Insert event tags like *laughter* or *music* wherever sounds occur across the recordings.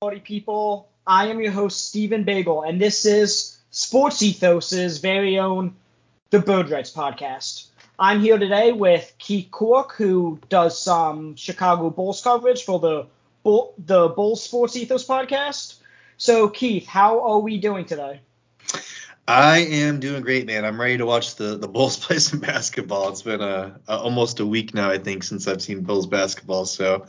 Party people. I am your host, Stephen Bagel, and this is Sports Ethos's very own The Bird Rights Podcast. I'm here today with Keith Cork, who does some Chicago Bulls coverage for the Bull, the Bulls Sports Ethos podcast. So, Keith, how are we doing today? I am doing great, man. I'm ready to watch the, the Bulls *laughs* play some basketball. It's been a, a almost a week now, I think, since I've seen Bulls basketball. So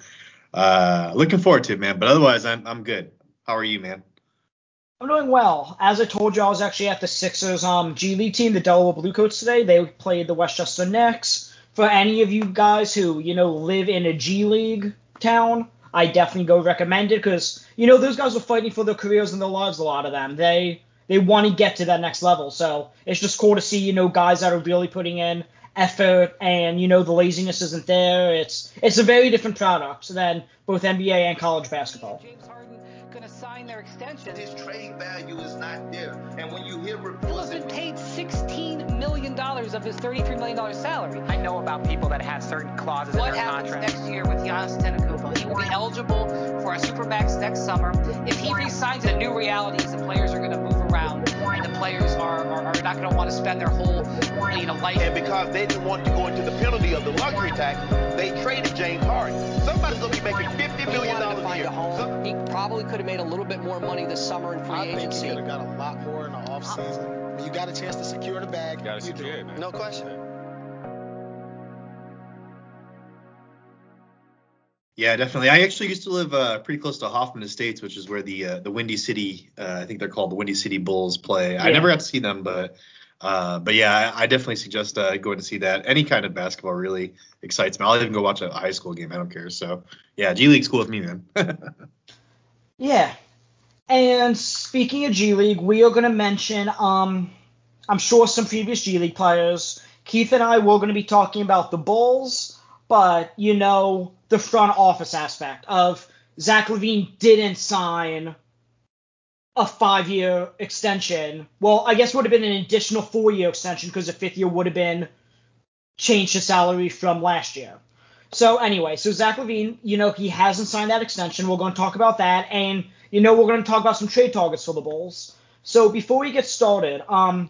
uh, looking forward to it, man. But otherwise, I'm I'm good. How are you, man? I'm doing well. As I told you, I was actually at the Sixers um G League team, the Delaware Bluecoats today. They played the Westchester Knicks. For any of you guys who you know live in a G League town, I definitely go recommend it because you know those guys are fighting for their careers and their lives. A lot of them, they they want to get to that next level. So it's just cool to see you know guys that are really putting in effort and you know the laziness isn't there. It's it's a very different product than both NBA and college basketball. James Harden going to sign their extension. His trade value is not there. And when you hear He'll reports, been paid $16 million of his $33 million salary. I know about people that have certain clauses What in their happens contract. next year with Giannis Antetokounmpo? He will be eligible for a supermax next summer. If he resigns, the new reality is the players are going to move around, and the players are, are, are not going to want to spend their whole you know life. and because they didn't want to go into the penalty of the luxury tax, they traded James Harden. Somebody's gonna be making fifty He million wanted dollars a year. a home. So- he probably could have made a little bit more money this summer in free I think agency. he could have got a lot more in the offseason. When you got a chance to secure the bag, Gotta you do secure it, man. No question. Yeah, definitely. I actually used to live uh, pretty close to Hoffman Estates, which is where the uh, the Windy City, uh, I think they're called the Windy City Bulls, play. I never got to see them, but uh, but yeah, I, I definitely suggest uh, going to see that. Any kind of basketball really excites me. I'll even go watch a high school game. I don't care. So yeah, G League's cool with me, man. *laughs* Yeah. And speaking of G League, we are going to mention, um, I'm sure some previous G League players. Keith and I were going to be talking about the Bulls, but you know the front office aspect of Zach LaVine didn't sign a five-year extension. Well, I guess would have been an additional four-year extension because the fifth year would have been changed to salary from last year. So anyway, so Zach LaVine, you know, he hasn't signed that extension. We're going to talk about that, and you know, we're going to talk about some trade targets for the Bulls. So before we get started, um,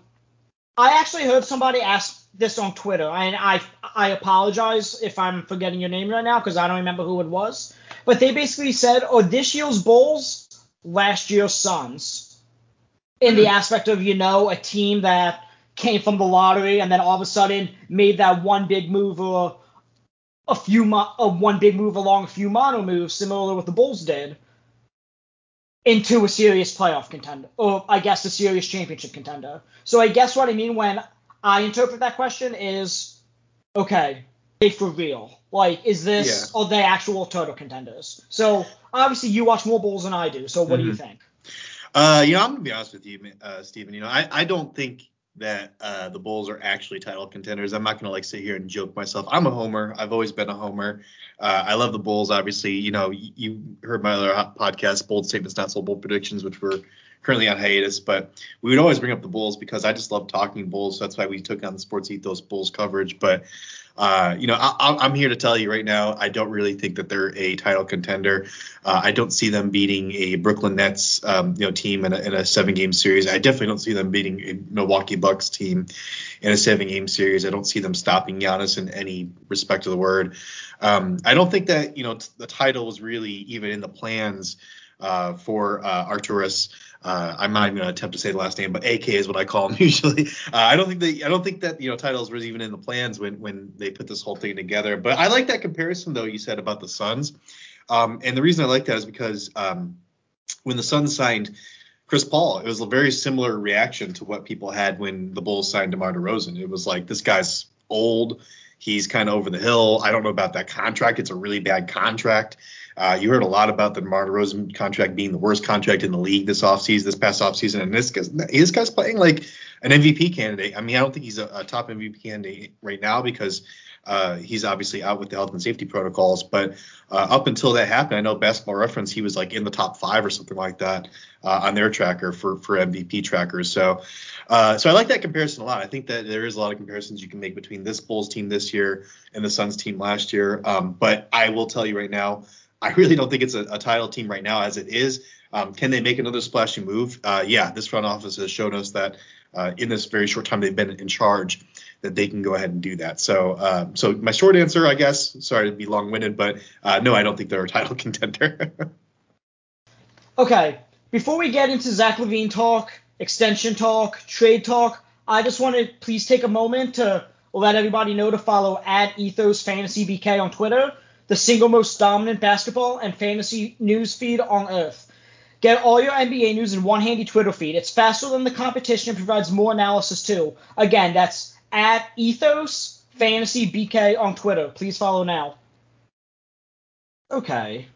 I actually heard somebody ask this on Twitter, and I I apologize if I'm forgetting your name right now because I don't remember who it was. But they basically said, "Oh, this year's Bulls, last year's Suns," in the aspect of you know a team that came from the lottery and then all of a sudden made that one big move or a few mo- uh, one big move along a few mono moves, similar to what the Bulls did, into a serious playoff contender, or I guess a serious championship contender. So I guess what I mean when I interpret that question is, okay, they for real? Like, is this are they actual total contenders? So obviously you watch more Bulls than I do. So what do you Mhm. think? Uh, you know, I'm gonna be honest with you, uh, Steven. You know, I, I don't think that uh, the Bulls are actually title contenders. I'm not gonna like sit here and joke myself. I'm a homer. I've always been a homer. Uh, I love the Bulls. Obviously, you know, you, you heard my other podcast, bold statements, not so bold predictions, which were currently on hiatus. But we would always bring up the Bulls because I just love talking Bulls. So that's why we took on the Sports Ethos Bulls coverage. But uh, you know, I, I'm here to tell you right now, I don't really think that they're a title contender. Uh, I don't see them beating a Brooklyn Nets, um, you know, team in a, in a seven-game series. I definitely don't see them beating a Milwaukee Bucks team in a seven-game series. I don't see them stopping Giannis in any respect of the word. Um, I don't think that you know t- the title was really even in the plans uh, for uh, Arturas. Uh, I'm not even going to attempt to say the last name, but AK is what I call him *laughs* usually. Uh, I don't think that I don't think that you know titles was even in the plans when when they put this whole thing together. But I like that comparison though you said about the Suns, um, and the reason I like that is because um, when the Suns signed Chris Paul, it was a very similar reaction to what people had when the Bulls signed DeMar DeRozan. It was like this guy's old. He's kind of over the hill. I don't know about that contract. It's a really bad contract. Uh, you heard a lot about the DeMar DeRozan contract being the worst contract in the league this offseason, this past offseason. And this guy's, this guy's playing like an MVP candidate. I mean, I don't think he's a, a top MVP candidate right now because uh, he's obviously out with the health and safety protocols. But uh, up until that happened, I know Basketball Reference he was like in the top five or something like that uh, on their tracker for for MVP trackers. So uh, so I like that comparison a lot. I think that there is a lot of comparisons you can make between this Bulls team this year and the Suns team last year. Um, but I will tell you right now. I really don't think it's a, a title team right now as it is. Um, can they make another splashy move? Uh, yeah, this front office has shown us that uh, in this very short time they've been in charge that they can go ahead and do that. So, uh, so my short answer, I guess, sorry to be long-winded, but uh, no, I don't think they're a title *laughs* contender. Okay, before we get into Zach LaVine talk, extension talk, trade talk, I just want to please take a moment to let everybody know to follow at Ethos Fantasy BK on Twitter, the single most dominant basketball and fantasy news feed on earth. Get all your NBA news in one handy Twitter feed. It's faster than the competition and provides more analysis too. Again, that's at Ethos Fantasy BK on Twitter. Please follow now. Okay.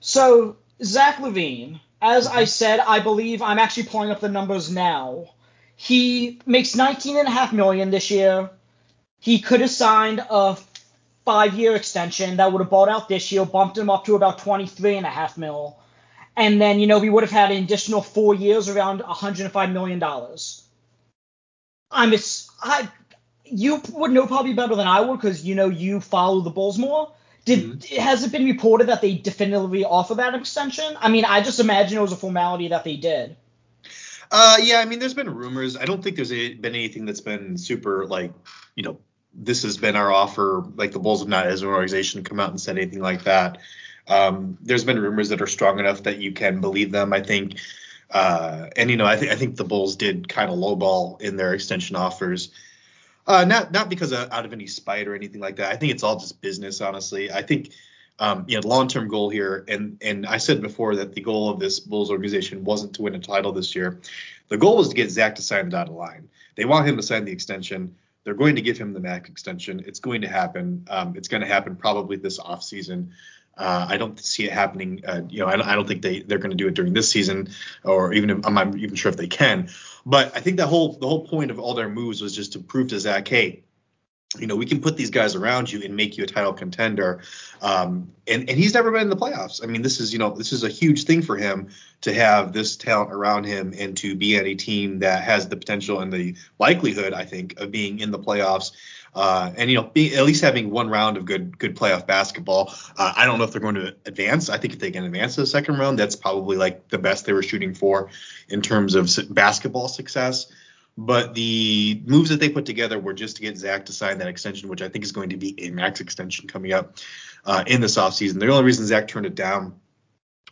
So, Zach LaVine, as I mm-hmm. said, I believe I'm actually pulling up the numbers now. He makes 19.5 million this year. He could have signed a five-year extension that would have bought out this year, bumped him up to about 23.5 mil, and then you know we would have had an additional four years around 105 million dollars. I'm I you would know probably better than I would because you know you follow the Bulls more. Did mm-hmm. has it been reported that they definitively offer that extension? I mean, I just imagine it was a formality that they did. Uh, yeah, I mean, there's been rumors. I don't think there's a, been anything that's been super like, you know, this has been our offer. Like the Bulls have not, as an organization, come out and said anything like that. Um, there's been rumors that are strong enough that you can believe them. I think, uh, and you know, I think I think the Bulls did kind of lowball in their extension offers. Uh, not not because of, out of any spite or anything like that. I think it's all just business, honestly. I think um, you know, long-term goal here, and and I said before that the goal of this Bulls organization wasn't to win a title this year. The goal was to get Zach to sign the dotted line. They want him to sign the extension. They're going to give him the max extension. It's going to happen. Um, it's going to happen probably this offseason. Uh, I don't see it happening. Uh, you know, I, I, don't think they they're going to do it during this season, or even if, I'm not even sure if they can. But I think the whole the whole point of all their moves was just to prove to Zach, hey, you know, we can put these guys around you and make you a title contender. Um, and, and he's never been in the playoffs. I mean, this is, you know, this is a huge thing for him to have this talent around him and to be at a team that has the potential and the likelihood, I think, of being in the playoffs. Uh, and you know, be, at least having one round of good good playoff basketball. Uh, I don't know if they're going to advance. I think if they can advance to the second round, that's probably like the best they were shooting for in terms of basketball success. But the moves that they put together were just to get Zach to sign that extension, which I think is going to be a max extension coming up uh, in this offseason. The only reason Zach turned it down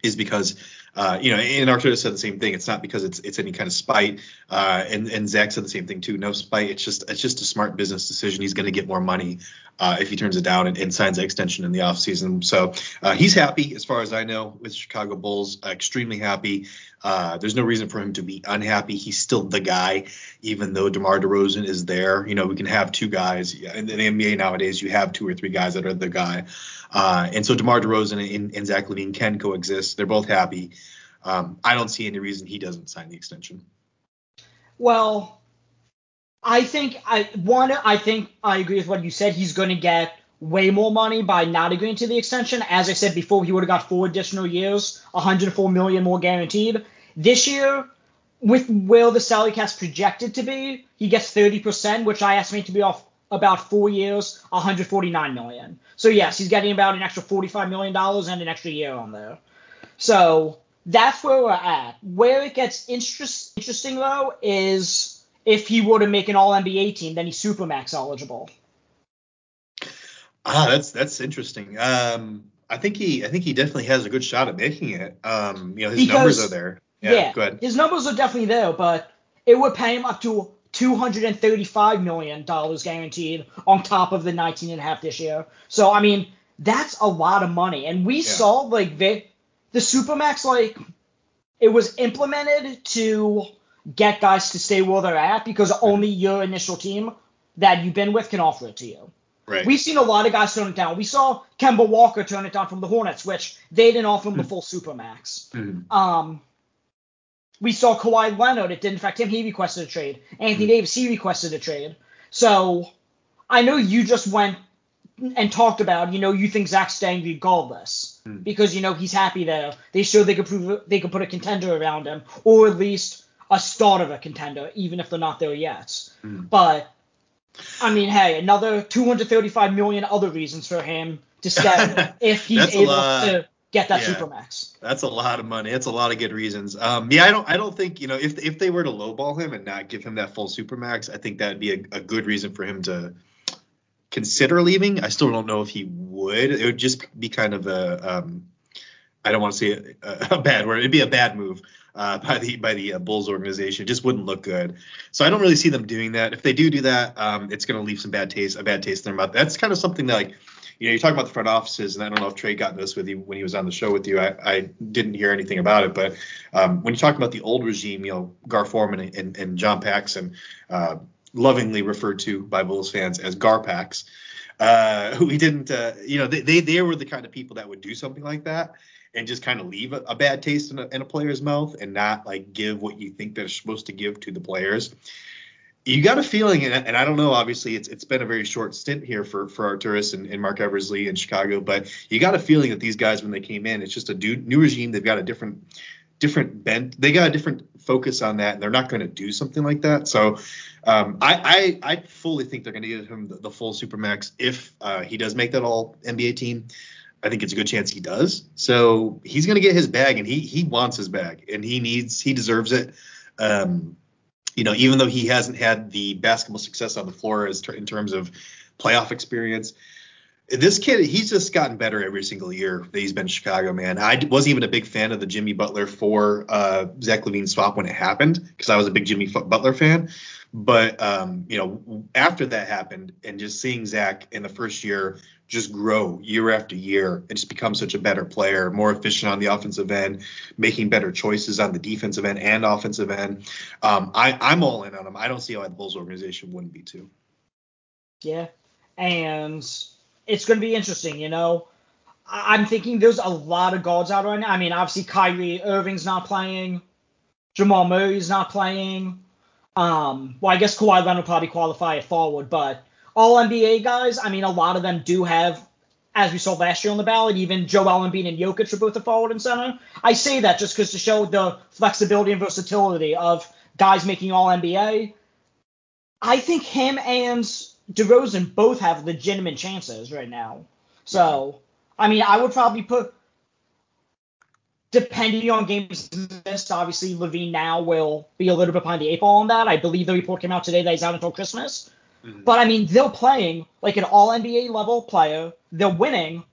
is because uh, you know, and Arteta said the same thing. It's not because it's it's any kind of spite. Uh, and and Zach said the same thing too. No spite. It's just it's just a smart business decision. He's going to get more money uh, if he turns it down and, and signs the extension in the offseason. So uh, he's happy, as far as I know, with Chicago Bulls. extremely happy. Uh, there's no reason for him to be unhappy. He's still the guy, even though DeMar DeRozan is there. You know, we can have two guys in the NBA nowadays. You have two or three guys that are the guy. Uh, and so DeMar DeRozan and, and Zach LaVine can coexist. They're both happy. Um, I don't see any reason he doesn't sign the extension. Well, I think I one I think I agree with what you said. He's going to get way more money by not agreeing to the extension. As I said before, he would have got four additional years, 104 million more guaranteed. This year, with where the salary cap's projected to be, he gets 30%, which I estimate to be off about four years, 149 million. So yes, he's getting about an extra 45 million dollars and an extra year on there. So that's where we're at. Where it gets interest, interesting though is if he were to make an All NBA team, then he's supermax eligible. Ah, that's that's interesting. Um, I think he I think he definitely has a good shot at making it. Um, you know, his because, numbers are there. Yeah, yeah, go ahead. His numbers are definitely there, but it would pay him up to 235 million dollars guaranteed on top of the 19 and a half this year. So I mean, that's a lot of money. And we yeah. saw like the the supermax like it was implemented to get guys to stay where they're at because only your initial team that you've been with can offer it to you. Right. We've seen a lot of guys turn it down. We saw Kemba Walker turn it down from the Hornets, which they didn't offer him the hmm. full supermax. Mm-hmm. Um, we saw Kawhi Leonard. It didn't affect him. He requested a trade. Anthony mm-hmm. Davis, he requested a trade. So I know you just went and talked about, you know, you think Zach's staying regardless mm. because you know he's happy there. They showed they could prove they could put a contender around him, or at least a start of a contender, even if they're not there yet. Mm. But I mean, hey, another 235 million other reasons for him to stay *laughs* if he's able to get that Yeah. supermax. That's a lot of money. That's a lot of good reasons. Um, yeah, I don't, I don't think you know if if they were to lowball him and not give him that full supermax, I think that'd be a, a good reason for him to consider leaving. I still don't know if he would. It would just be kind of a, um, I don't want to say a, a bad word. It'd be a bad move uh, *laughs* by the by the uh, Bulls organization. It just wouldn't look good. So I don't really see them doing that. If they do do that, um, it's going to leave some bad taste, a bad taste in their mouth. That's kind of something that like. You know, you're talking about the front offices, and I don't know if Trey got this with you when he was on the show with you. I, I didn't hear anything about it, but um, when you talk about the old regime, you know, Gar Forman and, and John Paxson, uh, lovingly referred to by Bulls fans as Garpax, uh, *laughs* who we didn't, uh, you know, they, they they were the kind of people that would do something like that and just kind of leave a, a bad taste in a, in a player's mouth and not like give what you think they're supposed to give to the players. You got a feeling, and, and I don't know. Obviously, it's it's been a very short stint here for for Arturas and, and Marc Eversley in Chicago, but you got a feeling that these guys, when they came in, it's just a new, new regime. They've got a different different bent. They got a different focus on that, and they're not going to do something like that. So, um, I, I I fully think they're going to give him the, the full supermax if uh, he does make that All NBA team. I think it's a good chance he does. So he's going to get his bag, and he he wants his bag, and he needs he deserves it. Um, you know, even though he hasn't had the basketball success on the floor as ter- in terms of playoff experience, this kid he's just gotten better every single year that he's been in Chicago, man. I wasn't even a big fan of the Jimmy Butler for uh, Zach LaVine swap when it happened because I was a big Jimmy Butler fan. But um, you know, after that happened, and just seeing Zach in the first year just grow year after year and just become such a better player, more efficient on the offensive end, making better choices on the defensive end and offensive end. Um, I, I'm all in on him. I don't see how the Bulls organization wouldn't be too. Yeah, and it's going to be interesting. You know, I'm thinking there's a lot of guards out right now. I mean, obviously Kyrie Irving's not playing, Jamal Murray's not playing. Um, well, I guess Kawhi Leonard probably qualify at forward, but all NBA guys, I mean, a lot of them do have, as we saw last year on the ballot, even Joel Embiid and Jokic are both a forward and center. I say that just because to show the flexibility and versatility of guys making all NBA. I think him and DeRozan both have legitimate chances right now. So, I mean, I would probably put, depending on games missed, obviously LaVine now will be a little bit behind the eight ball on that. I believe the report came out today that he's out until Christmas. Mhm. But I mean, they're playing like an all NBA level player. They're winning.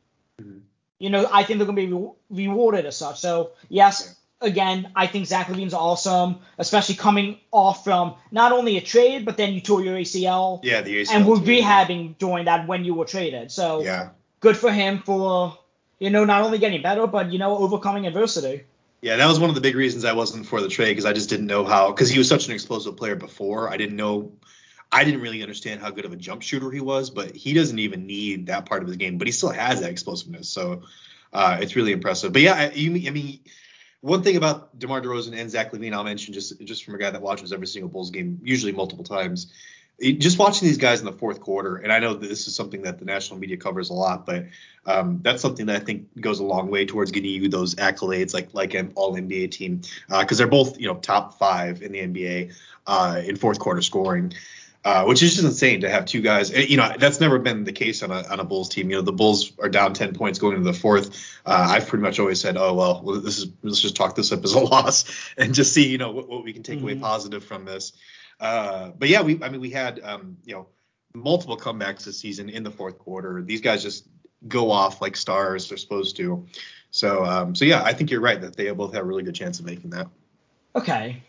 Mhm. You know, I think they're going to be re- rewarded as such. So, yes, again, I think Zach LaVine's awesome, especially coming off from not only a trade, but then you tore your ACL Yeah, the ACL and we're too. rehabbing during that when you were traded. So, Yeah. good for him for, you know, not only getting better, but, you know, overcoming adversity. Yeah, that was one of the big reasons I wasn't for the trade because I just didn't know how because he was such an explosive player before. I didn't know I didn't really understand how good of a jump shooter he was, but he doesn't even need that part of his game, but he still has that explosiveness. So uh, it's really impressive. But yeah, I, you mean I mean one thing about DeMar DeRozan and Zach LaVine, I'll mention just just from a guy that watches every single Bulls game, usually multiple times. Just watching these guys in the fourth quarter, and I know that this is something that the national media covers a lot, but um, that's something that I think goes a long way towards getting you those accolades, like like an All NBA team, because they're both you know top five in the NBA uh, in fourth quarter scoring. Uh, which is just insane to have two guys. eh, You know, that's never been the case on a on a Bulls team. You know, the Bulls are down ten points going into the fourth. Uh, I've pretty much always said, oh well, this is let's just talk this up as a *laughs* loss and just see you know what, what we can take away Mhm. positive from this. Uh, but yeah, we I mean we had um, you know multiple comebacks this season in the fourth quarter. These guys just go off like stars. They're supposed to. So um, so yeah, I think you're right that they both have a really good chance of making that. Okay.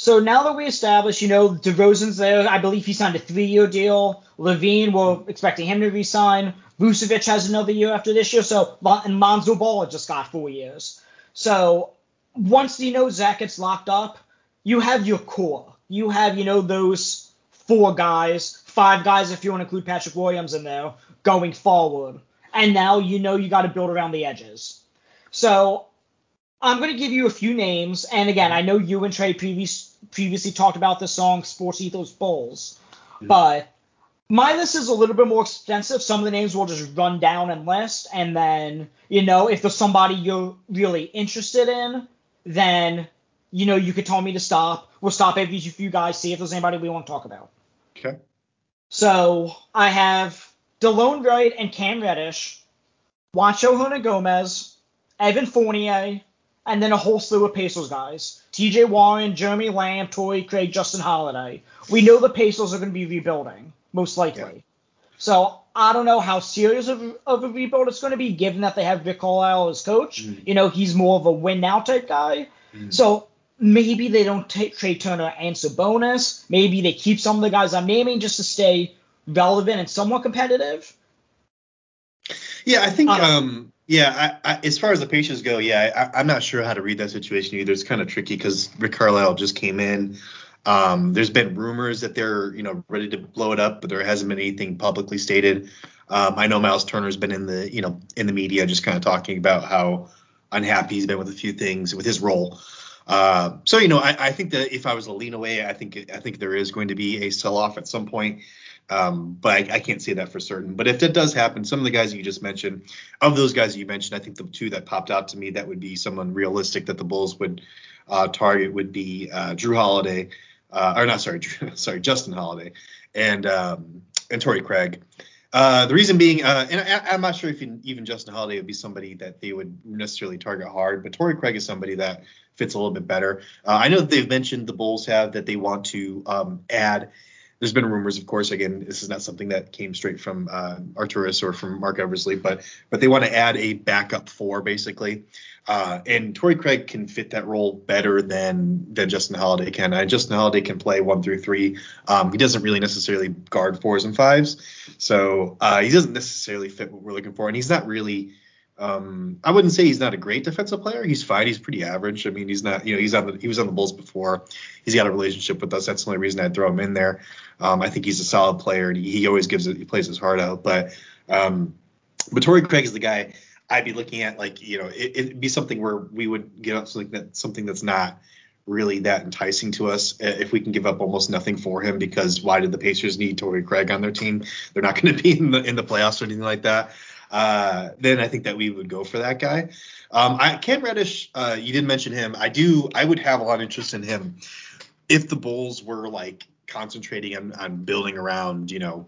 So now that we established, you know, DeRozan's there, I believe he signed a three-year deal. LaVine, we're expecting him to resign. Vucevic has another year after this year. So and Lonzo Ball just got four years. So once you know Zach gets locked up, you have your core. You have, you know, those four guys, five guys if you want to include Patrick Williams in there, going forward. And now you know you got to build around the edges. So I'm going to give you a few names, and again, I know you and Trey previous, previously talked about the song Sports Ethos Bulls, mm-hmm. but my list is a little bit more extensive. Some of the names will just run down and list, and then, you know, if there's somebody you're really interested in, then, you know, you could tell me to stop. We'll stop every few guys, see if there's anybody we want to talk about. Okay. So I have Delon Wright and Cam Reddish, Juancho Hernangomez, Evan Fournier, and then a whole slew of Pacers guys. T.J. Warren, Jeremy Lamb, Torrey Craig, Justin Holiday. We know the Pacers are going to be rebuilding, most likely. Yeah. So I don't know how serious of, of a rebuild it's going to be, given that they have Rick Carlisle as coach. Mhm. You know, he's more of a win now type guy. Mhm. So maybe they don't take trade Turner and Sabonis. Maybe they keep some of the guys I'm naming just to stay relevant and somewhat competitive. Yeah, I think. Uh, Um, yeah, I, I, as far as the Pacers go, yeah, I, I'm not sure how to read that situation either. It's kind of tricky because Rick Carlisle just came in. Um, there's been rumors that they're, you know, ready to blow it up, but there hasn't been anything publicly stated. Um, I know Myles Turner's been in the, you know, in the media just kind of talking about how unhappy he's been with a few things with his role. Uh, so you know, I, I think that if I was to lean away, I think I think there is going to be a sell off at some point. Um, but I, I can't say that for certain. But if that does happen, some of the guys you just mentioned, of those guys that you mentioned, I think the two that popped out to me that would be someone realistic that the Bulls would uh, target would be uh, Jrue Holiday, uh, or not sorry, *laughs* Jrue, sorry Justin Holiday, and um, and Torrey Craig. Uh, the reason being, uh, and I, I'm not sure if even Justin Holiday would be somebody that they would necessarily target hard, but Torrey Craig is somebody that fits a little bit better. Uh, I know that they've mentioned the Bulls have that they want to um, add. There's been rumors, of course. Again, this is not something that came straight from uh, Arturas or from Marc Eversley, but but they want to add a backup four basically. Uh, and Torrey Craig can fit that role better than than Justin Holiday can. Uh, Justin Holiday can play one through three. Um, he doesn't really necessarily guard fours and fives, so uh, he doesn't necessarily fit what we're looking for. And he's not really. Um, I wouldn't say he's not a great defensive player. He's fine. He's pretty average. I mean, he's not. You know, he's on the he was on the Bulls before. He's got a relationship with us. That's the only reason I'd throw him in there. Um, I think he's a solid player, and he, always gives it. He plays his heart out. But um, but Torrey Craig is the guy I'd be looking at. Like you know, it, it'd be something where we would get up something that something that's not really that enticing to us uh, if we can give up almost nothing for him because why did the Pacers need Torrey Craig on their team? They're not going *laughs* to be in the in the playoffs or anything like that. Uh, then I think that we would go for that guy. Um, I Cam Reddish, uh, you didn't mention him. I do. I would have a lot of interest in him if the Bulls were like concentrating on, on building around, you know,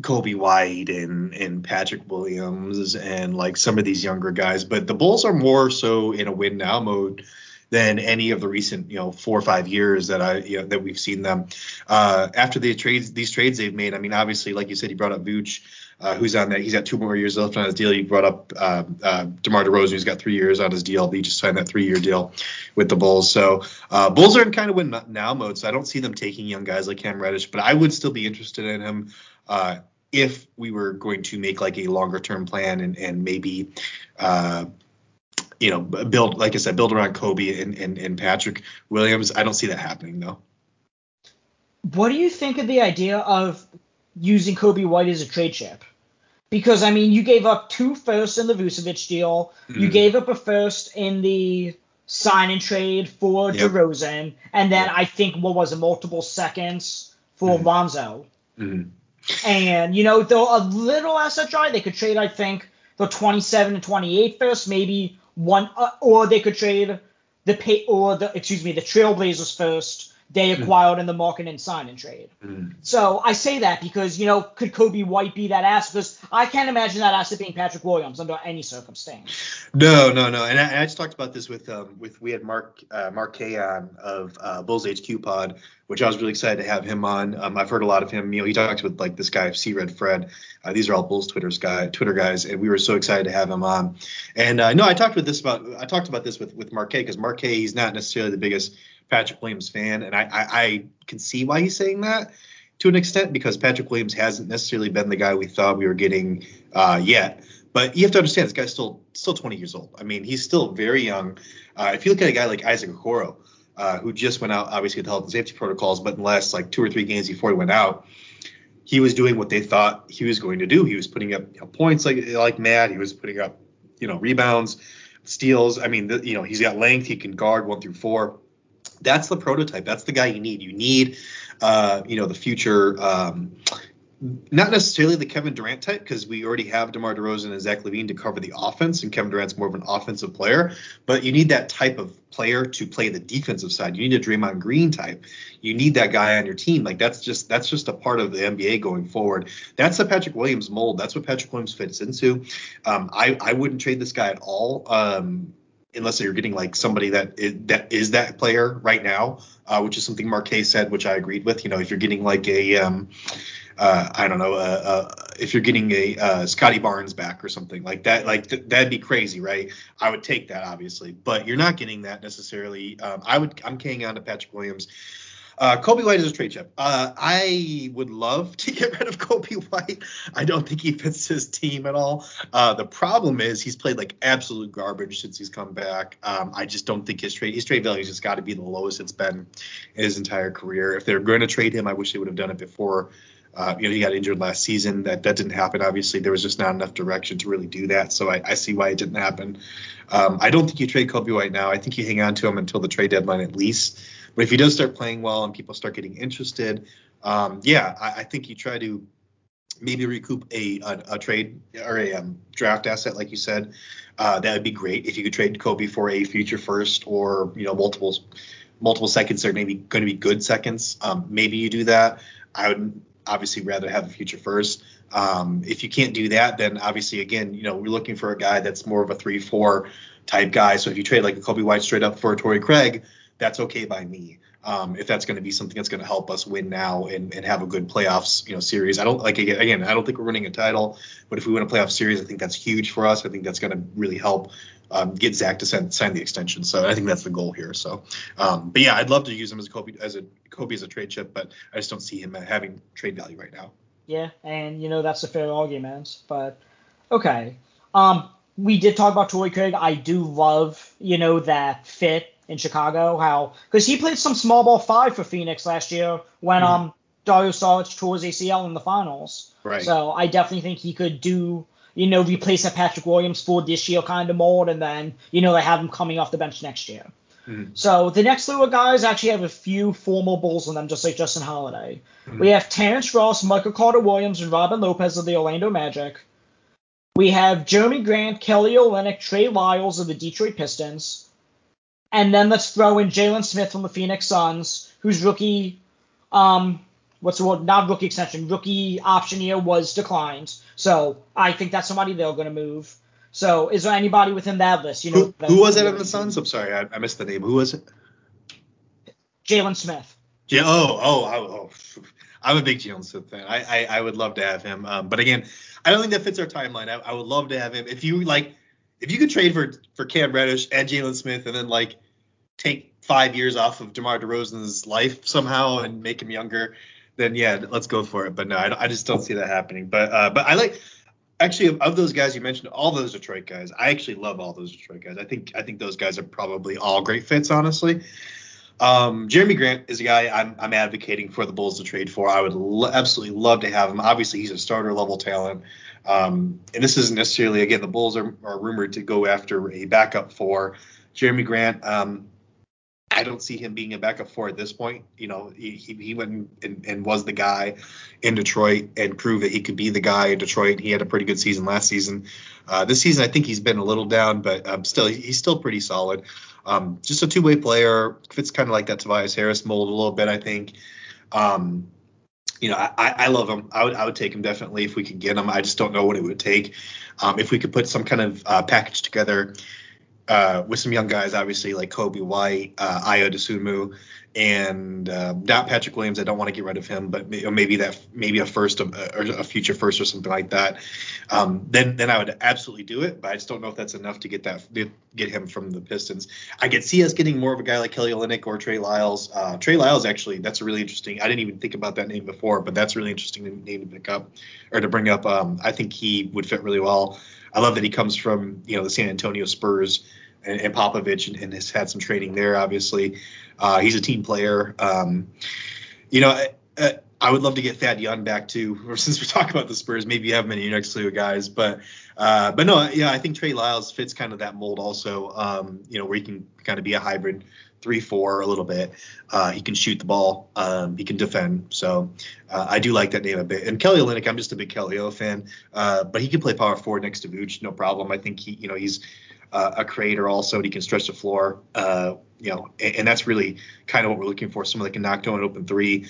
Coby White and and Patrick Williams and like some of these younger guys. But the Bulls are more so in a win now mode than any of the recent, you know, four or five years that I you know, that we've seen them. Uh, after the trades, these trades they've made. I mean, obviously, like you said, he brought up Vooch. Uh, who's on that? He's got two more years left on his deal. You brought up uh, uh, DeMar DeRozan, who's got three years on his deal. He just signed that three-year deal with the Bulls. So uh, Bulls are in kind of win now mode. So I don't see them taking young guys like Cam Reddish, but I would still be interested in him uh, if we were going to make like a longer-term plan and and maybe. Uh, you know, build like I said, build around Coby and, and, and Patrick Williams. I don't see that happening though. What do you think of the idea of using Coby White as a trade chip? Because I mean, you gave up two firsts in the Vucevic deal. You Mhm. gave up a first in the sign and trade for Yep. DeRozan, and then Yep. I think what was it, multiple seconds for Mhm. Lonzo. Mhm. And you know, though a little dry, they could trade I think the 27 and 28 first, maybe one, uh, or they could trade the pay or the excuse me the Trailblazers first. They acquired in the market and sign and trade. Mhm. So I say that because you know, could Coby White be that asset? Because I can't imagine that asset being Patrick Williams under any circumstance. No, no, no. And I, and I just talked about this with um with we had Mark uh, Mark K on of uh, Bulls HQ Pod, which I was really excited to have him on. Um, I've heard a lot of him. You know, he talks with like this guy C Red Fred. Uh, these are all Bulls Twitter's guy Twitter guys, and we were so excited to have him on. And uh, no, I talked with this about I talked about this with with Mark K because Mark K he's not necessarily the biggest Patrick Williams fan, and I, I I can see why he's saying that to an extent because Patrick Williams hasn't necessarily been the guy we thought we were getting uh, yet. But you have to understand this guy's still still 20 years old. I mean, he's still very young. Uh, if you look at a guy like Isaac Okoro, uh, who just went out, obviously with health and safety protocols, but in the last like two or three games before he went out, he was doing what they thought he was going to do. He was putting up you know, points like like mad. He was putting up you know rebounds, steals. I mean, the, you know, he's got length. He can guard one through four. That's the prototype. That's the guy you need. You need, uh, you know, the future. Um, not necessarily the Kevin Durant type because we already have DeMar DeRozan and Zach LaVine to cover the offense, and Kevin Durant's more of an offensive player. But you need that type of player to play the defensive side. You need a Draymond Green type. You need that guy on your team. Like that's just that's just a part of the NBA going forward. That's the Patrick Williams mold. That's what Patrick Williams fits into. Um, I I wouldn't trade this guy at all. Um, unless you're getting like somebody that is, that is that player right now, uh, which is something Marquet said, which I agreed with. You know, if you're getting like a um, uh, I don't know, uh, uh, if you're getting a uh, Scottie Barnes back or something like that, like th- that'd be crazy, right? I would take that obviously, but you're not getting that necessarily. Um, I would, I'm keying on to Patrick Williams. Uh, Coby White is a trade chip. Uh, I would love *laughs* to get rid of Coby White. I don't think he fits his team at all. Uh, the problem is he's played like absolute garbage since he's come back. Um, I just don't think his trade his trade value has got to be the lowest it's been in his entire career. If they're going to trade him, I wish they would have done it before uh, you know, he got injured last season. That that didn't happen. Obviously, there was just not enough direction to really do that. So I, I see why it didn't happen. Um, I don't think you trade Coby White now. I think you hang on to him until the trade deadline at least. But if he does start playing well and people start getting interested, um, yeah, I, I, think you try to maybe recoup a a, a trade or a um, draft asset, like you said. Uh, that would be great if you could trade Coby for a future first or you know multiple multiple seconds. They're maybe going to be good seconds. Um, maybe you do that. I would obviously rather have a future first. Um, if you can't do that, then obviously again, you know, we're looking for a guy that's more of a three four type guy. So if you trade like a Coby White straight up for a Torrey Craig, that's okay by me. Um, if that's going to be something that's going to help us win now and, and have a good playoffs, you know, series. I don't like again, I don't think we're winning a title, but if we win a playoff series, I think that's huge for us. I think that's going to really help um, get Zach to send, sign the extension. So I think that's the goal here. So, um, but yeah, I'd love to use him as a Coby as a Coby as a trade chip, but I just don't see him having trade value right now. Yeah, and you know that's a fair argument, but okay. Um, we did talk about Torrey Craig. I do love you know that fit in Chicago. How because he played some small ball five for Phoenix last year when mm. um Dario Saric tore his ACL in the finals. Right. So I definitely think he could do you know replace a Patrick Williams for this year kind of mold, and then you know they have him coming off the bench next year. Mm. So the next little guys actually have a few formal Bulls in them, just like Justin Holiday. Mm. We have Terrence Ross, Michael Carter Williams, and Robin Lopez of the Orlando Magic. We have Jerami Grant, Kelly Olynyk, Trey Lyles of the Detroit Pistons. And then let's throw in Jalen Smith from the Phoenix Suns, whose rookie, um, what's the word? Not rookie extension, rookie option year was declined. So I think that's somebody they're going to move. So is there anybody within that list? You know, who, who was it on the Suns? I'm sorry, I, I, missed the name. Who was it? Jalen Smith. Yeah. Oh, oh, oh, oh. *laughs* I'm a big Jalen Smith fan. I, I, I would love to have him. Um, but again, I don't think that fits our timeline. I, I would love to have him. If you like, if you could trade for for Cam Reddish and Jalen Smith, and then like take five years off of DeMar DeRozan's life somehow and make him younger, then yeah, let's go for it. But no, I, I just don't see that happening. But uh, but I like actually of those guys you mentioned, all those Detroit guys. I actually love all those Detroit guys. I think I think those guys are probably all great fits, honestly. Um, Jerami Grant is a guy I'm, I'm advocating for the Bulls to trade for. I would lo- absolutely love to have him. Obviously, he's a starter level talent. Um, and this isn't necessarily again the Bulls are, are rumored to go after a backup for Jerami Grant. Um, I don't see him being a backup for at this point. You know, he, he went and, and, was the guy in Detroit and proved that he could be the guy in Detroit. He had a pretty good season last season. Uh, this season, I think he's been a little down, but um, still, he's still pretty solid. Um, just a two-way player, fits kind of like that Tobias Harris mold a little bit, I think. Um, you know, I, I love him. I would I would take him definitely if we could get him. I just don't know what it would take. Um, if we could put some kind of uh, package together uh, with some young guys, obviously like Coby White, uh, Ayo Dosunmu, and uh, not Patrick Williams. I don't want to get rid of him, but maybe that maybe a first or a future first or something like that. Um, then then I would absolutely do it, but I just don't know if that's enough to get that get him from the Pistons. I could see us getting more of a guy like Kelly Olynyk or Trey Lyles. Uh, Trey Lyles actually that's a really interesting. I didn't even think about that name before, but that's a really interesting name to pick up or to bring up. Um, I think he would fit really well. I love that he comes from you know the San Antonio Spurs and, and Popovich and, and, has had some training there. Obviously, uh, he's a team player. Um, you know, I, I would love to get Thad Young back too. *laughs* Or since we're talking about the Spurs, maybe you have him in your next of guys. But uh, but no, yeah, I think Trey Lyles fits kind of that mold also. Um, you know, where he can kind of be a hybrid three four a little bit. Uh, he can shoot the ball. Um, he can defend. So uh, I do like that name a bit. And Kelly Olynyk, I'm just a big Kelly O fan. Uh, but he can play power forward next to Vooch, no problem. I think he, you know, he's uh, a creator also. He can stretch the floor. Uh, you know, and, and, that's really kind of what we're looking for. Someone that can knock down an open three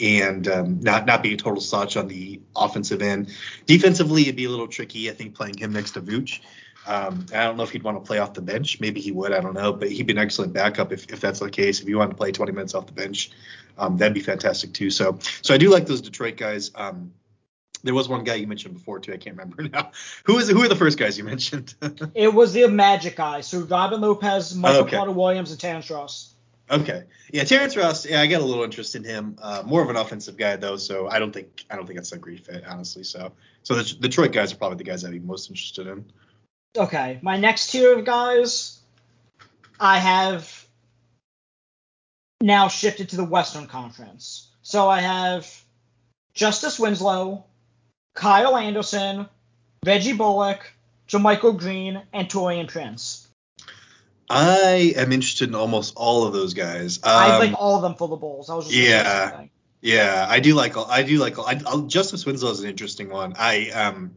and um, not not be a total slouch on the offensive end. Defensively, it'd be a little tricky. I think playing him next to Vooch. Um, I don't know if he'd want to play off the bench. Maybe he would. I don't know. But he'd be an excellent backup if, if that's the case. If you want to play 20 minutes off the bench, um, that'd be fantastic too. So so I do like those Detroit guys. Um, there was one guy you mentioned before too. I can't remember *laughs* now. Who is who are the first guys you mentioned? *laughs* it was the Magic guys. So Robin Lopez, Michael Okay. Carter Williams, and Terrence Ross. okay, yeah, Terrence Ross. Yeah, I got a little interest in him. Uh, more of an offensive guy though, so I don't think I don't think that's a great fit honestly. So so the Detroit guys are probably the guys I'd be most interested in. Okay, my next tier of guys, I have now shifted to the Western Conference. So I have Justice Winslow, Kyle Anderson, Reggie Bullock, JaMychal Green, and Taurean Prince. I am interested in almost all of those guys. Um, I like all of them for the Bulls. I was just yeah. Yeah, I do like I do like I, I, Justice Winslow is an interesting one. I um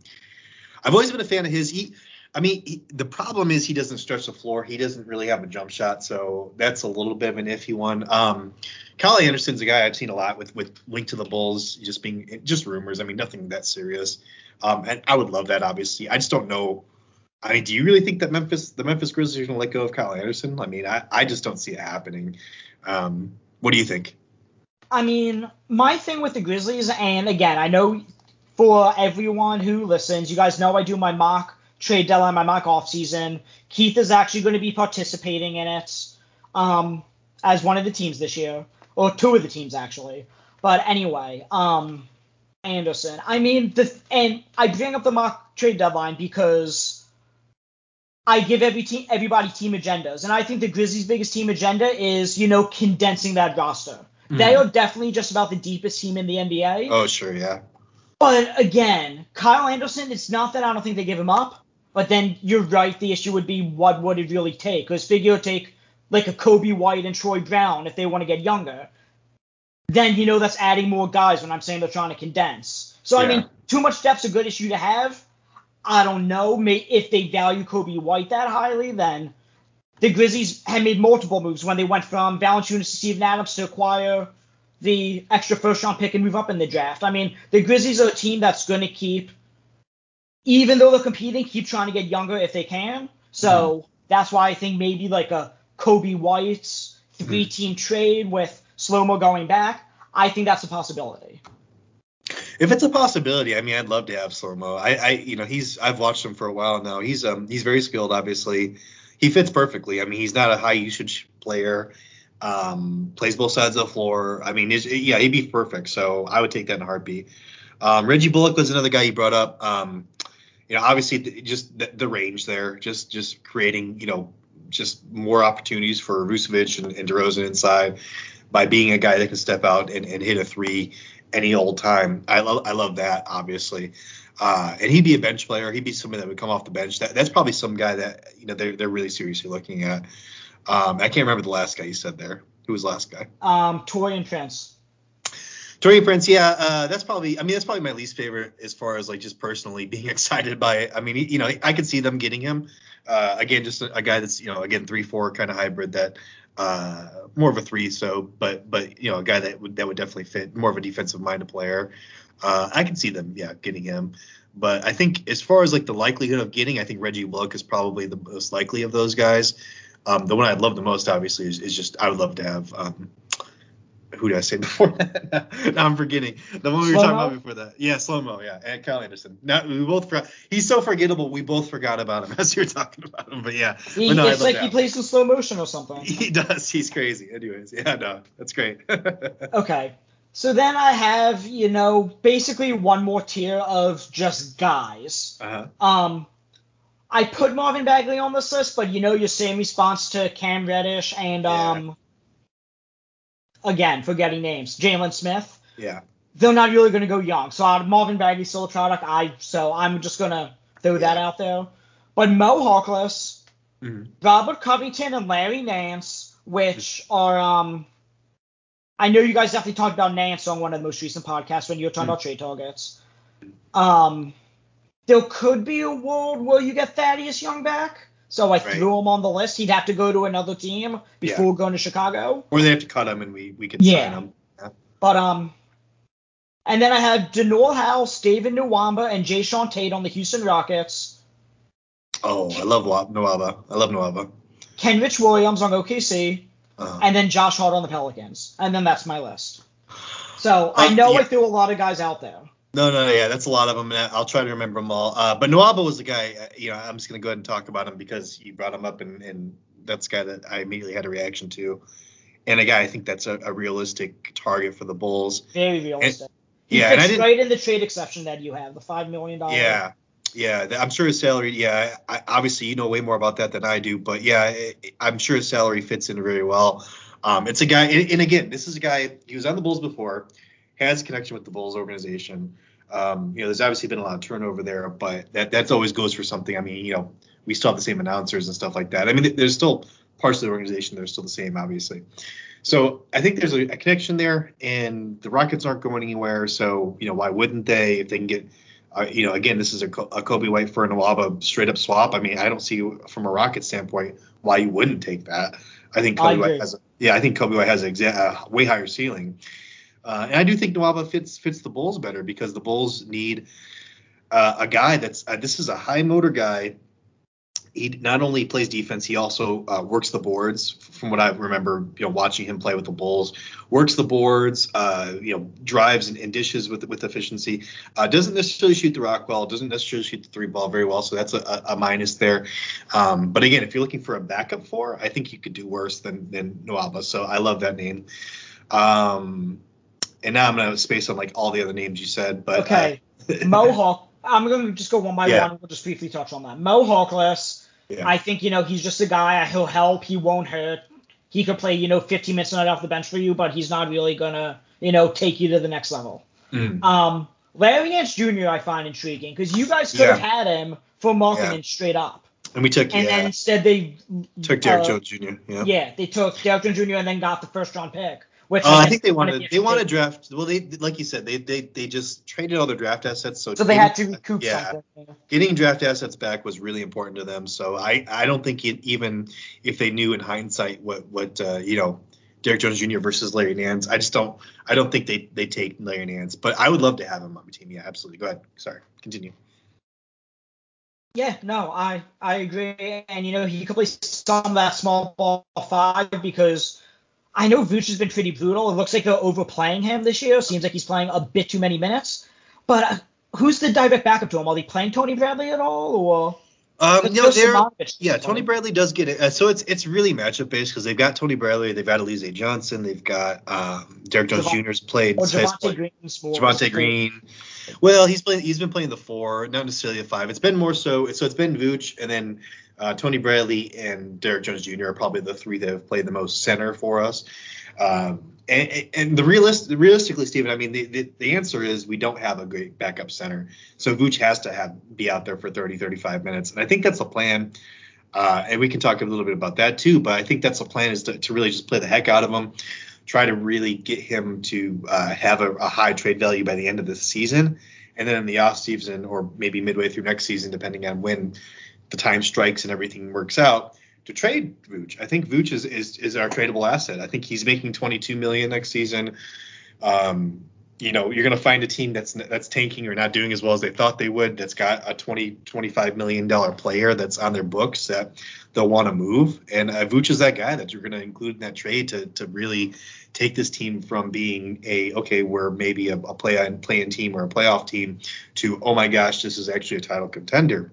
I've always been a fan of his. He I mean he, the problem is he doesn't stretch the floor. He doesn't really have a jump shot, so that's a little bit of an iffy one. Um Kyle Anderson's a guy I've seen a lot with with linked to the Bulls, just being just rumors. I mean nothing that serious. Um and I would love that obviously. I just don't know I mean, do you really think that Memphis the Memphis Grizzlies are going to let go of Kyle Anderson? I mean, I, I just don't see it happening. Um, what do you think? I mean, my thing with the Grizzlies, and again, I know for everyone who listens, you guys know I do my mock trade deadline, my mock off season. Keith is actually going to be participating in it um, as one of the teams this year, or two of the teams actually. But anyway, um, Anderson. I mean, the and I bring up the mock trade deadline because I give every team everybody team agendas, and I think the Grizzlies' biggest team agenda is you know condensing that roster. They are definitely just about the deepest team in the NBA. Oh, sure, yeah. But again, Kyle Anderson, it's not that I don't think they give him up, but then you're right. The issue would be what would it really take? Because figure would take like a Coby White and Troy Brown if they want to get younger. Then you know that's adding more guys when I'm saying they're trying to condense. So I mean, too much depth's a good issue to have. I don't know. May, if they value Coby White that highly, then the Grizzlies had made multiple moves when they went from Valanciunas to Steven Adams to acquire the extra first round pick and move up in the draft. I mean, the Grizzlies are a team that's going to keep, even though they're competing, keep trying to get younger if they can. So that's why I think maybe like a Coby White's three team trade with slow mo going back. I think that's a possibility. If it's a possibility, I mean, I'd love to have Slomo. I, I, you know, he's I've watched him for a while now. He's um he's very skilled, obviously. He fits perfectly. I mean, he's not a high usage player. Um, plays both sides of the floor. I mean, yeah, he'd be perfect. So I would take that in a heartbeat. Um, Reggie Bullock was another guy you brought up. Um, you know, obviously just the, the range there, just just creating, you know, just more opportunities for Vucevic and, and DeRozan inside by being a guy that can step out and, and hit a three any old time. I love I love that obviously. Uh, and he'd be a bench player. He'd be somebody that would come off the bench. That, that's probably some guy that you know they're they're really seriously looking at. Um, I can't remember the last guy you said there. Who was the last guy? Um, Taurean Prince. Taurean Prince, yeah, uh, that's probably. I mean, that's probably my least favorite as far as like just personally *laughs* being excited by it. I mean, you know, I could see them getting him. Uh, again, just a, a guy that's you know again three four kind of hybrid that uh, more of a three. So, but but you know a guy that would that would definitely fit more of a defensive minded player. Uh, I can see them, yeah, getting him. But I think as far as like the likelihood of getting, I think Reggie Bullock is probably the most likely of those guys. Um, the one I'd love the most, obviously, is, is just I would love to have. Um, who did I say before that? *laughs* now I'm forgetting. The one we were talking about before that. Yeah, slow mo. Yeah, and Kyle Anderson. Now we both forgot. He's so forgettable. We both forgot about him *laughs* as you were talking about him. But yeah, He, but no, it's like he plays in slow motion or something. *laughs* He does. He's crazy. Anyways, yeah, no, that's great. Okay. So then I have, you know, basically one more tier of just guys. uh-huh. Um, I put Marvin Bagley on this list, but you know your same response to Cam Reddish and Yeah. um, again forgetting names, Jalen Smith. Yeah. they're not really going to go young. So uh, Marvin Bagley's still a product. I so I'm just gonna throw that out there. But Mo Harkless, Mhm. Robert Covington, and Larry Nance, which are um, I know you guys definitely talked about Nance on one of the most recent podcasts when you were talking Mhm. about trade targets. Um, there could be a world where you get Thaddeus Young back. So I Right. threw him on the list. He'd have to go to another team before going to Chicago. Or they have to cut him and we we can Yeah. sign him. Yeah. But um, and then I have Danuel House, David Nwaba, and Jae'Sean Tate on the Houston Rockets. Oh, I love Wa- Nwaba. I love Nwaba. Kenrich Williams on OKC, Uh, and then Josh Hart on the Pelicans. And then that's my list. So I Uh, know yeah. I threw a lot of guys out there. No, no, no, yeah, that's a lot of them. and I'll try to remember them all. Uh, but Nwaba was the guy. uh, You know, I'm just gonna go ahead and talk about him because you brought him up, and, and that's the guy that I immediately had a reaction to, and a guy I think that's a, a realistic target for the Bulls. Very realistic. he yeah, and fits right in the trade exception that you have, the five million dollars. Yeah, yeah. I'm sure his salary. Yeah, I, obviously you know way more about that than I do, but yeah, i I'm sure his salary fits in very well. Um, it's a guy, and, and again, this is a guy. He was on the Bulls before, has connection with the Bulls organization. Um, you know, there's obviously been a lot of turnover there, but that that's always goes for something. I mean, you know, we still have the same announcers and stuff like that. I mean, there's still parts of the organization that are still the same, obviously. So I think there's a, a connection there, and the Rockets aren't going anywhere. So you know, why wouldn't they if they can get uh, you know, again, this is a, a Coby White for a Nwaba straight up swap. I mean, I don't see from a Rocket standpoint why you wouldn't take that. I think I Coby agree. White has, a, yeah, I think Coby White has a exa- uh, way higher ceiling, uh, and I do think Nwaba fits fits the Bulls better because the Bulls need uh, a guy that's uh, this is a high motor guy. He not only plays defense, he also uh, works the boards. From what I remember, you know, watching him play with the Bulls, works the boards, uh, you know, drives and, and dishes with with efficiency. Uh, doesn't necessarily shoot the rock well. Doesn't necessarily shoot the three ball very well. So that's a, a, minus there. Um, but again, if you're looking for a backup for, I think you could do worse than than Nwaba. So I love that name. Um, and now I'm gonna space on like all the other names you said. But Okay. uh, *laughs* Mohawk. I'm going to just go one by Yeah. one. We'll just briefly touch on that. Moe Harkless. Yeah. I think, you know, he's just a guy. He'll help. He won't hurt. He could play, you know, 15 minutes a night off the bench for you, but he's not really going to, you know, take you to the next level. Mm. Um, Larry Nance Jr. I find intriguing because you guys could have had him for Markkanen Yeah. straight up. and we took And yeah, then instead they took Derrick uh, Jones Jr. Yeah. Yeah, they took Derrick Jones Jr. and then got the first round pick. Which Uh, I think they wanted wanted they wanted to draft. Well, they like you said they they they just traded all their draft assets. So. So they had to recoup yeah, something. getting draft assets back was really important to them. So I I don't think it, even if they knew in hindsight what what uh, you know Derrick Jones Jr. versus Larry Nance, I just don't I don't think they they take Larry Nance. But I would love to have him on my team. Yeah, absolutely. Go ahead. Sorry. Continue. Yeah, no, I I agree, and you know he could play some of that small ball five because I know Vooch has been pretty brutal. It looks like they're overplaying him this year. Seems like he's playing a bit too many minutes. But uh, who's the direct backup to him? Are they playing Tony Bradley at all, or Um, Let's you know, they're, yeah, Tony Bradley does get it. Uh, so it's it's really matchup based because they've got Tony Bradley, they've got Alize Johnson, they've got um, Derrick Jones Javon- Jr.'s played. Javonte Green's more? Javonte Green. Well, he's playing. He's been playing the four, not necessarily the five. It's been more so. So it's been Vooch and then uh, Tony Bradley and Derrick Jones Jr. are probably the three that have played the most center for us. Um, and, and the realist, realistically, Stephen, I mean, the, the, the answer is we don't have a great backup center. So Vooch has to have be out there for 30, 35 minutes, and I think that's the plan. Uh, and we can talk a little bit about that too. But I think that's the plan is to, to really just play the heck out of him, try to really get him to uh, have a, a high trade value by the end of the season, and then in the off season or maybe midway through next season, depending on when the time strikes and everything works out, to trade Vooch. I think Vooch is is, is our tradable asset. I think he's making 22 million next season. Um, you know, you're going to find a team that's that's tanking or not doing as well as they thought they would. That's got a 20 25 million dollar player that's on their books that they'll want to move. And uh, Vooch is that guy that you're going to include in that trade to to really take this team from being a okay, we're maybe a, a play on playing team or a playoff team to oh my gosh, this is actually a title contender.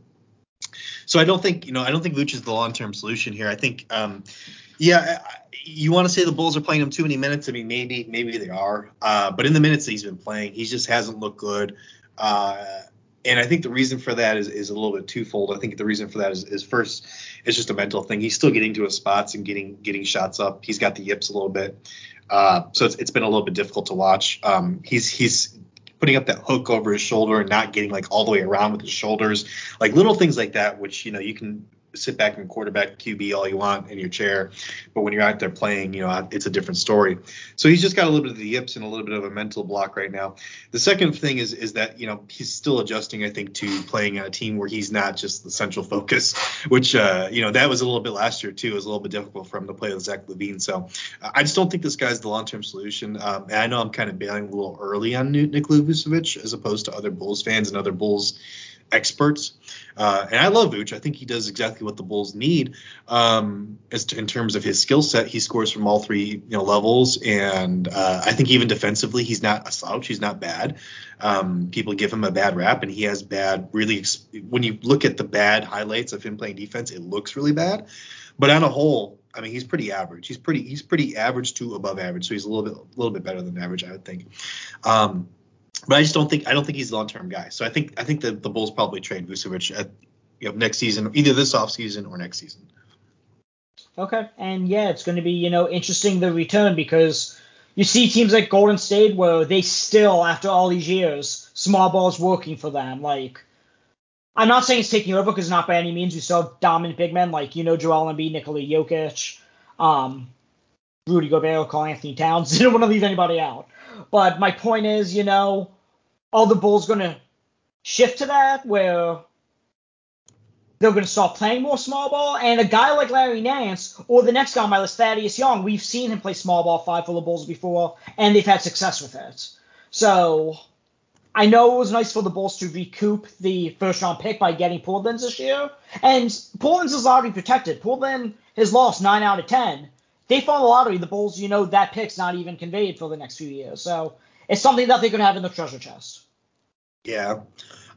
So I don't think you know I don't think Vooch is the long term solution here. I think um, yeah, you want to say the Bulls are playing him too many minutes. I mean, maybe, maybe they are. Uh, but in the minutes that he's been playing, he just hasn't looked good. Uh, and I think the reason for that is, is a little bit twofold. I think the reason for that is, is first, it's just a mental thing. He's still getting to his spots and getting getting shots up. He's got the yips a little bit. Uh, so it's, it's been a little bit difficult to watch. Um, he's he's putting up that hook over his shoulder and not getting like all the way around with his shoulders, like little things like that, which you know you can sit back and quarterback QB all you want in your chair, but when you're out there playing, you know, it's a different story. So he's just got a little bit of the yips and a little bit of a mental block right now. The second thing is is that you know he's still adjusting, I think, to playing on a team where he's not just the central focus, *laughs* which uh, you know that was a little bit last year too. It was a little bit difficult for him to play with Zach LaVine. So I just don't think this guy's the long-term solution. Um, and I know I'm kind of bailing a little early on Nikola Vucevic as opposed to other Bulls fans and other Bulls experts. Uh, and I love Vooch. I think he does exactly what the Bulls need um, as to, in terms of his skill set. He scores from all three you know levels, and uh, I think even defensively, he's not a slouch. He's not bad. Um, people give him a bad rap, and he has bad. Really, when you look at the bad highlights of him playing defense, it looks really bad. But on a whole, I mean, he's pretty average. He's pretty he's pretty average to above average. So he's a little bit a little bit better than average, I would think. Um, but I just don't think I don't think he's a long term guy. So I think I think the, the Bulls probably trade Vucevic at you know, next season, either this offseason or next season. Okay, and yeah, it's going to be you know interesting the return because you see teams like Golden State where they still after all these years small ball's working for them. Like I'm not saying it's taking over because not by any means we still have dominant big men like you know Joel Embiid, Nikola Jokic, um, Rudy Gobert, Karl-Anthony Towns. Didn't want to leave anybody out. But my point is, you know, are the Bulls going to shift to that where they're going to start playing more small ball? And a guy like Larry Nance or the next guy on my list, Thaddeus Young, we've seen him play small ball five for the Bulls before, and they've had success with it. So I know it was nice for the Bulls to recoup the first round pick by getting Portland this year. And Portland's is lottery protected. Portland has lost nine out of ten they fall the lottery, the Bulls, you know, that pick's not even conveyed for the next few years. So it's something that they could have in the treasure chest. Yeah.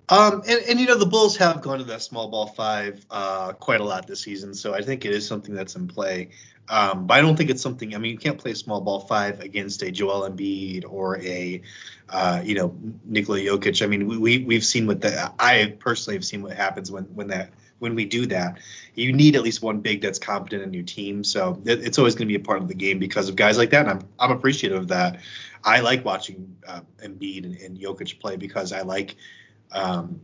Um, and, and you know the Bulls have gone to that small ball five uh, quite a lot this season, so I think it is something that's in play. Um, but I don't think it's something. I mean, you can't play small ball five against a Joel Embiid or a, uh, you know, Nikola Jokic. I mean, we, we we've seen what the I personally have seen what happens when when that when we do that. You need at least one big that's competent in your team. So it, it's always going to be a part of the game because of guys like that. And I'm I'm appreciative of that. I like watching uh, Embiid and, and Jokic play because I like. Um,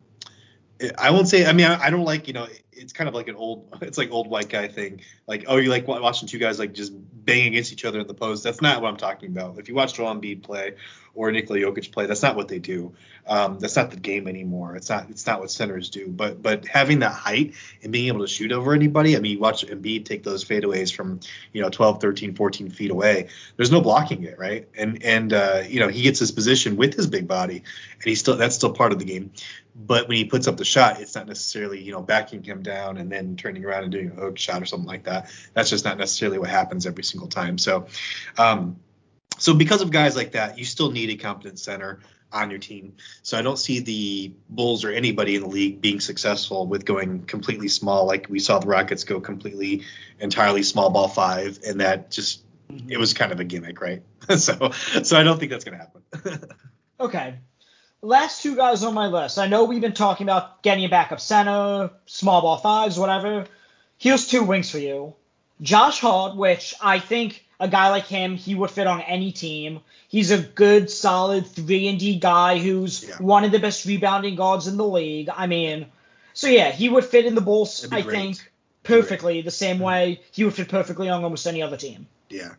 I won't say. I mean, I, I, don't like. You know, it's kind of like an old. *laughs* It's like old white guy thing. Like, oh, you like watching two guys like just bang against each other in the post. That's not what I'm talking about. If you watch Joel Embiid play or Nikola Jokic play. That's not what they do. Um, that's not the game anymore. It's not it's not what centers do. But but having that height and being able to shoot over anybody. I mean, you watch Embiid take those fadeaways from you know 12, 13, 14 feet away. There's no blocking it, right? And and uh, you know he gets his position with his big body, and he's still that's still part of the game. But when he puts up the shot, it's not necessarily you know backing him down and then turning around and doing a hook shot or something like that. That's just not necessarily what happens every single time. So. Um, so because of guys like that, you still need a competent center on your team. So I don't see the Bulls or anybody in the league being successful with going completely small, like we saw the Rockets go completely entirely small ball five, and that just it was kind of a gimmick, right? *laughs* so so I don't think that's gonna happen. *laughs* okay. Last two guys on my list. I know we've been talking about getting a backup center, small ball fives, whatever. Here's two wings for you. Josh Hart, which I think a guy like him, he would fit on any team. He's a good, solid three and D guy who's yeah. one of the best rebounding guards in the league. I mean, so yeah, he would fit in the Bulls, I great. think, perfectly the same way he would fit perfectly on almost any other team. Yeah.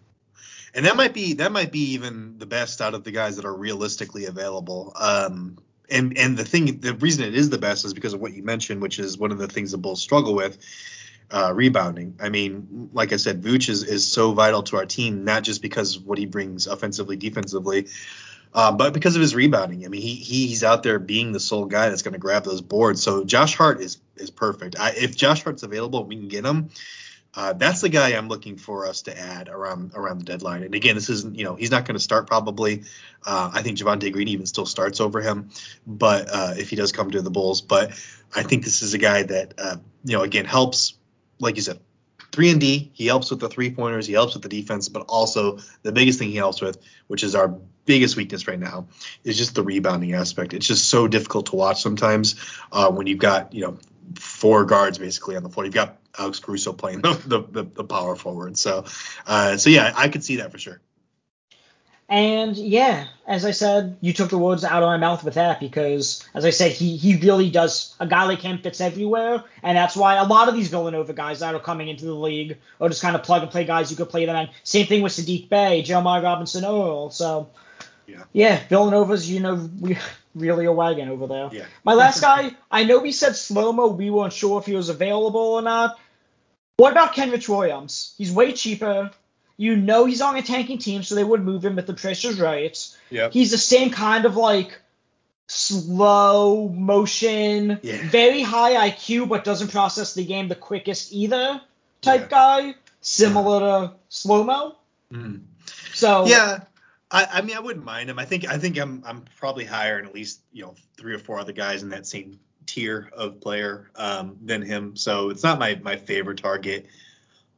And that might be that might be even the best out of the guys that are realistically available. Um, and and the thing, the reason it is the best is because of what you mentioned, which is one of the things the Bulls struggle with uh, rebounding. I mean, like I said, Vooch is, is so vital to our team, not just because of what he brings offensively, defensively, uh, but because of his rebounding. I mean, he he's out there being the sole guy that's going to grab those boards. So Josh Hart is is perfect. I, if Josh Hart's available, we can get him. Uh, that's the guy I'm looking for us to add around around the deadline. And again, this isn't you know he's not going to start probably. Uh, I think Javonte Green even still starts over him, but uh, if he does come to the Bulls, but I think this is a guy that uh, you know again helps like you said, three and D. He helps with the three pointers. He helps with the defense, but also the biggest thing he helps with, which is our biggest weakness right now, is just the rebounding aspect. It's just so difficult to watch sometimes uh, when you've got you know four guards basically on the floor. You've got Alex Caruso playing *laughs* the the, the, power forward. So uh, so yeah, I could see that for sure. And yeah, as I said, you took the words out of my mouth with that because, as I said, he he really does. A guy like him fits everywhere, and that's why a lot of these Villanova guys that are coming into the league are just kind of plug and play guys you could play them. And same thing with Saddiq Bey, Jeremiah Robinson Earl. So Yeah. yeah, Villanova's you know we really a wagon over there. Yeah. My last guy, I know we said slow mo. We weren't sure if he was available or not. What about Kenrich Williams? He's way cheaper. You know he's on a tanking team, so they would move him if the price right. Yep. He's the same kind of like slow motion, Yeah. very high IQ, but doesn't process the game the quickest either type Yeah. guy, similar to slow mo. Mm. So Yeah. I, I mean, I wouldn't mind him. I think I think I'm I'm probably higher in at least you know three or four other guys in that same tier of player um, than him. So it's not my my favorite target.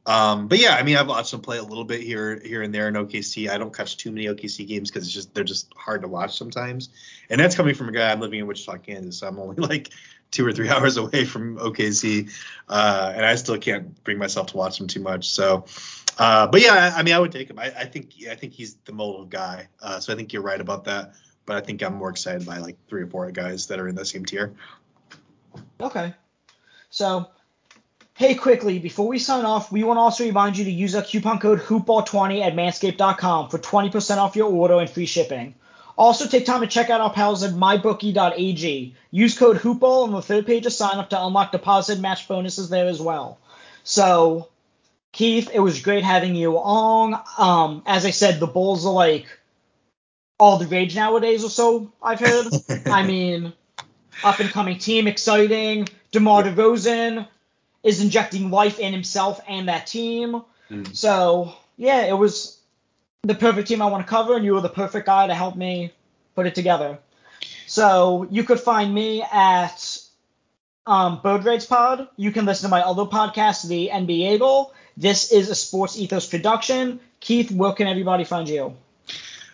Um, but yeah, I mean, I've watched him play a little bit here here and there in OKC. I don't catch too many OKC games because it's just they're just hard to watch sometimes. And that's coming from a guy I'm living in Wichita, Kansas. So I'm only *laughs* like two or three *laughs* hours away from OKC, uh, and I still can't bring myself to watch him too much. So, uh, but yeah, I, I mean, I would take him. I, I think I think he's the mold guy. Uh, so I think you're right about that. But I think I'm more excited by like three or four guys that are in the same tier. Okay. So, hey, quickly, before we sign off, we want to also remind you to use our coupon code HoopBall20 at manscaped.com for 20% off your order and free shipping. Also, take time to check out our pals at mybookie.ag. Use code HoopBall on the third page of sign up to unlock deposit match bonuses there as well. So, Keith, it was great having you on. Um, as I said, the Bulls are like all the rage nowadays or so, I've heard. I *laughs* mean, up and coming team, exciting. DeMar DeRozan is injecting life in himself and that team. Mm. So yeah, it was the perfect team I want to cover, and you were the perfect guy to help me put it together. So you could find me at um, Bird Raids Pod. You can listen to my other podcast, the NBA Eagle. This is a Sports Ethos production. Keith, where can everybody find you?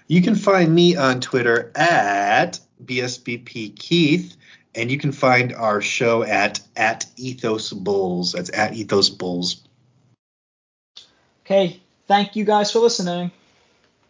You can find me on Twitter at BSBP Keith, and you can find our show at at Ethos Bulls. That's at Ethos Bulls. Okay, thank you guys for listening.